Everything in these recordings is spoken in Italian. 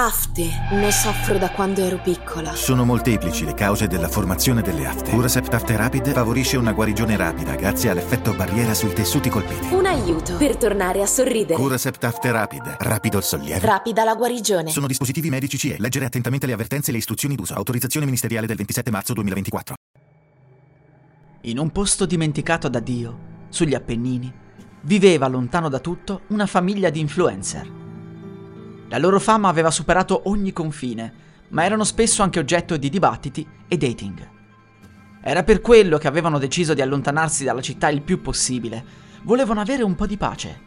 Afte, ne soffro da quando ero piccola. Sono molteplici le cause della formazione delle afte. Curasept Afte Rapid favorisce una guarigione rapida grazie all'effetto barriera sui tessuti colpiti. Un aiuto per tornare a sorridere. Curasept Afte Rapid, rapido il sollievo. Rapida la guarigione. Sono dispositivi medici CE. Leggere attentamente le avvertenze e le istruzioni d'uso. Autorizzazione ministeriale del 27 marzo 2024. In un posto dimenticato da Dio, sugli Appennini, viveva lontano da tutto una famiglia di influencer. La loro fama aveva superato ogni confine, ma erano spesso anche oggetto di dibattiti e dating. Era per quello che avevano deciso di allontanarsi dalla città il più possibile. Volevano avere un po' di pace.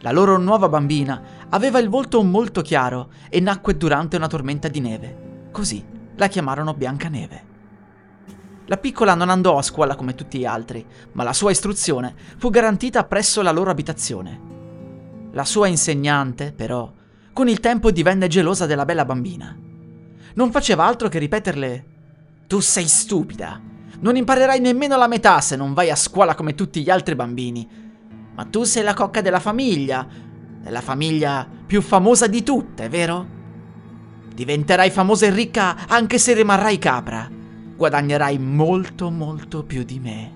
La loro nuova bambina aveva il volto molto chiaro e nacque durante una tormenta di neve. Così la chiamarono Biancaneve. La piccola non andò a scuola come tutti gli altri, ma la sua istruzione fu garantita presso la loro abitazione. La sua insegnante, però, con il tempo divenne gelosa della bella bambina. Non faceva altro che ripeterle Tu sei stupida. Non imparerai nemmeno la metà se non vai a scuola come tutti gli altri bambini. Ma tu sei la cocca della famiglia, della famiglia più famosa di tutte, vero? Diventerai famosa e ricca anche se rimarrai capra. Guadagnerai molto molto più di me.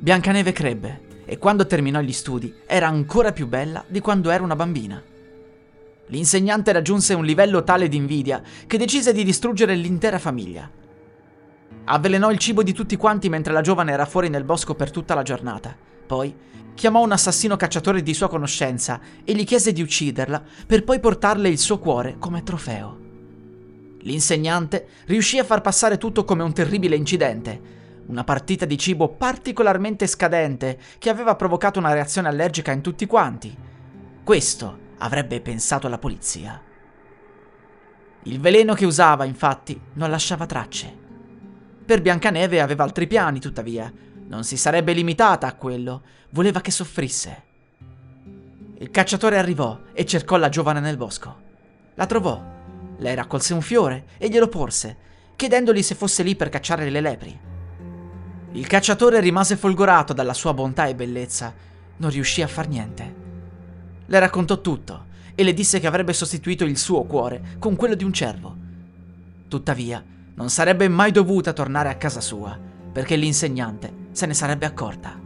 Biancaneve crebbe e quando terminò gli studi era ancora più bella di quando era una bambina. L'insegnante raggiunse un livello tale di invidia che decise di distruggere l'intera famiglia. Avvelenò il cibo di tutti quanti mentre la giovane era fuori nel bosco per tutta la giornata. Poi chiamò un assassino cacciatore di sua conoscenza e gli chiese di ucciderla per poi portarle il suo cuore come trofeo. L'insegnante riuscì a far passare tutto come un terribile incidente, una partita di cibo particolarmente scadente che aveva provocato una reazione allergica in tutti quanti. Questo avrebbe pensato la polizia. Il veleno che usava, infatti, non lasciava tracce. Per Biancaneve aveva altri piani, tuttavia. Non si sarebbe limitata a quello, voleva che soffrisse. Il cacciatore arrivò e cercò la giovane nel bosco. La trovò. Lei raccolse un fiore e glielo porse, chiedendogli se fosse lì per cacciare le lepri. Il cacciatore rimase folgorato dalla sua bontà e bellezza. Non riuscì a far niente. Le raccontò tutto e le disse che avrebbe sostituito il suo cuore con quello di un cervo. Tuttavia, non sarebbe mai dovuta tornare a casa sua, perché l'insegnante se ne sarebbe accorta.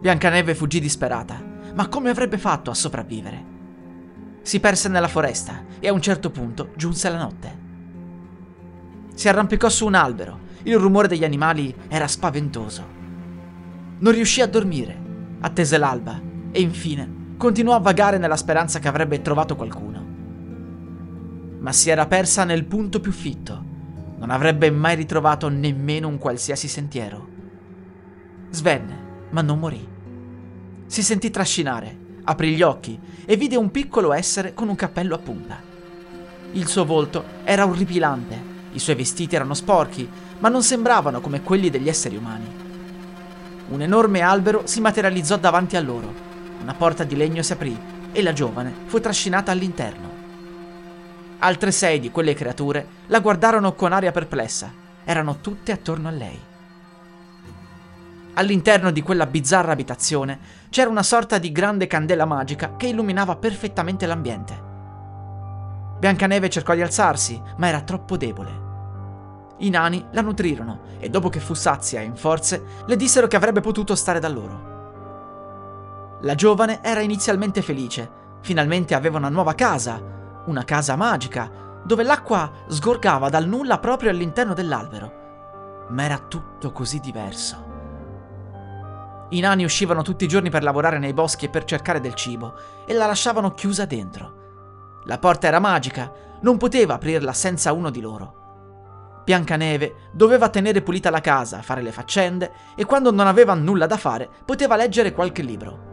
Biancaneve fuggì disperata, ma come avrebbe fatto a sopravvivere? Si perse nella foresta e a un certo punto giunse la notte. Si arrampicò su un albero il rumore degli animali era spaventoso. Non riuscì a dormire, attese l'alba e infine continuò a vagare nella speranza che avrebbe trovato qualcuno. Ma si era persa nel punto più fitto. Non avrebbe mai ritrovato nemmeno un qualsiasi sentiero. Svenne, ma non morì. Si sentì trascinare, aprì gli occhi e vide un piccolo essere con un cappello a punta. Il suo volto era orripilante, i suoi vestiti erano sporchi ma non sembravano come quelli degli esseri umani. Un enorme albero si materializzò davanti a loro, una porta di legno si aprì e la giovane fu trascinata all'interno. Altre sei di quelle creature la guardarono con aria perplessa, erano tutte attorno a lei. All'interno di quella bizzarra abitazione c'era una sorta di grande candela magica che illuminava perfettamente l'ambiente. Biancaneve cercò di alzarsi, ma era troppo debole. I nani la nutrirono e dopo che fu sazia e in forze, le dissero che avrebbe potuto stare da loro. La giovane era inizialmente felice, finalmente aveva una nuova casa, una casa magica, dove l'acqua sgorgava dal nulla proprio all'interno dell'albero. Ma era tutto così diverso. I nani uscivano tutti i giorni per lavorare nei boschi e per cercare del cibo e la lasciavano chiusa dentro. La porta era magica, non poteva aprirla senza uno di loro. Biancaneve doveva tenere pulita la casa, fare le faccende e quando non aveva nulla da fare poteva leggere qualche libro.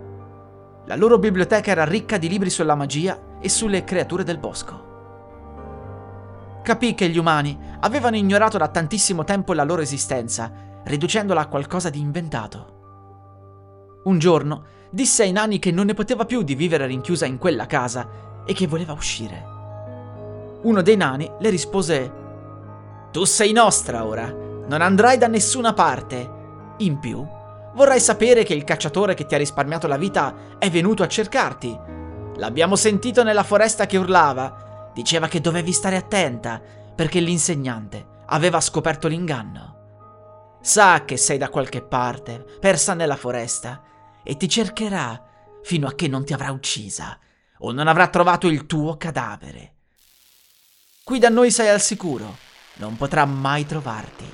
La loro biblioteca era ricca di libri sulla magia e sulle creature del bosco. Capì che gli umani avevano ignorato da tantissimo tempo la loro esistenza, riducendola a qualcosa di inventato. Un giorno disse ai nani che non ne poteva più di vivere rinchiusa in quella casa e che voleva uscire. Uno dei nani le rispose tu sei nostra ora, non andrai da nessuna parte. In più, vorrai sapere che il cacciatore che ti ha risparmiato la vita è venuto a cercarti. L'abbiamo sentito nella foresta che urlava. Diceva che dovevi stare attenta perché l'insegnante aveva scoperto l'inganno. Sa che sei da qualche parte, persa nella foresta, e ti cercherà fino a che non ti avrà uccisa o non avrà trovato il tuo cadavere. Qui da noi sei al sicuro, non potrà mai trovarti.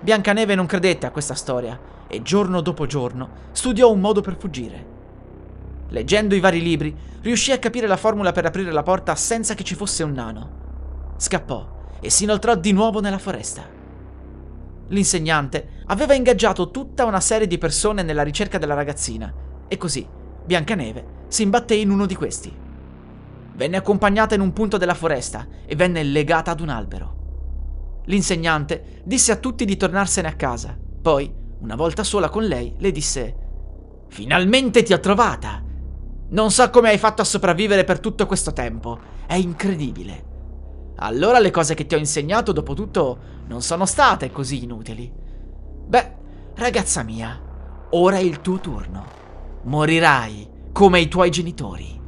Biancaneve non credette a questa storia e giorno dopo giorno studiò un modo per fuggire. Leggendo i vari libri, riuscì a capire la formula per aprire la porta senza che ci fosse un nano. Scappò e si inoltrò di nuovo nella foresta. L'insegnante aveva ingaggiato tutta una serie di persone nella ricerca della ragazzina e così Biancaneve si imbatté in uno di questi. Venne accompagnata in un punto della foresta e venne legata ad un albero. L'insegnante disse a tutti di tornarsene a casa. Poi, una volta sola con lei, le disse: Finalmente ti ho trovata! Non so come hai fatto a sopravvivere per tutto questo tempo. È incredibile. Allora le cose che ti ho insegnato, dopo tutto, non sono state così inutili. Beh, ragazza mia, ora è il tuo turno. Morirai come i tuoi genitori.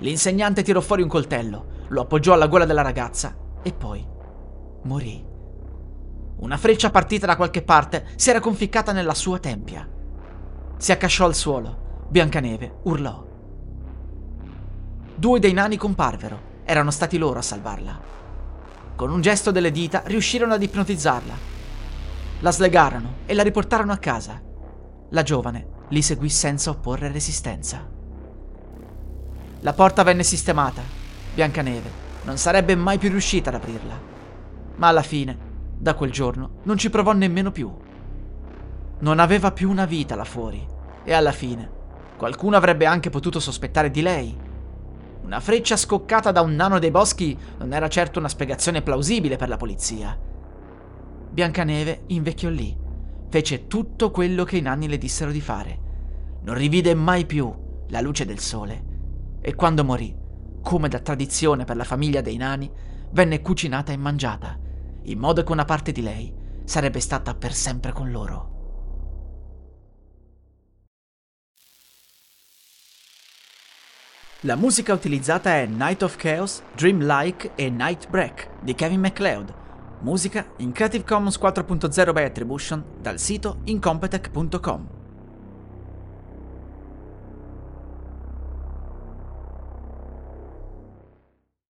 L'insegnante tirò fuori un coltello, lo appoggiò alla gola della ragazza e poi morì. Una freccia partita da qualche parte si era conficcata nella sua tempia. Si accasciò al suolo. Biancaneve urlò. Due dei nani comparvero. Erano stati loro a salvarla. Con un gesto delle dita riuscirono ad ipnotizzarla. La slegarono e la riportarono a casa. La giovane li seguì senza opporre resistenza. La porta venne sistemata. Biancaneve non sarebbe mai più riuscita ad aprirla. Ma alla fine, da quel giorno, non ci provò nemmeno più. Non aveva più una vita là fuori e alla fine qualcuno avrebbe anche potuto sospettare di lei. Una freccia scoccata da un nano dei boschi non era certo una spiegazione plausibile per la polizia. Biancaneve invecchiò lì fece tutto quello che i nanni le dissero di fare. Non rivide mai più la luce del sole e quando morì, come da tradizione per la famiglia dei nani, venne cucinata e mangiata, in modo che una parte di lei sarebbe stata per sempre con loro. La musica utilizzata è Night of Chaos, Dreamlike e Night Break di Kevin MacLeod Musica in Creative Commons 4.0 by Attribution dal sito incompetech.com.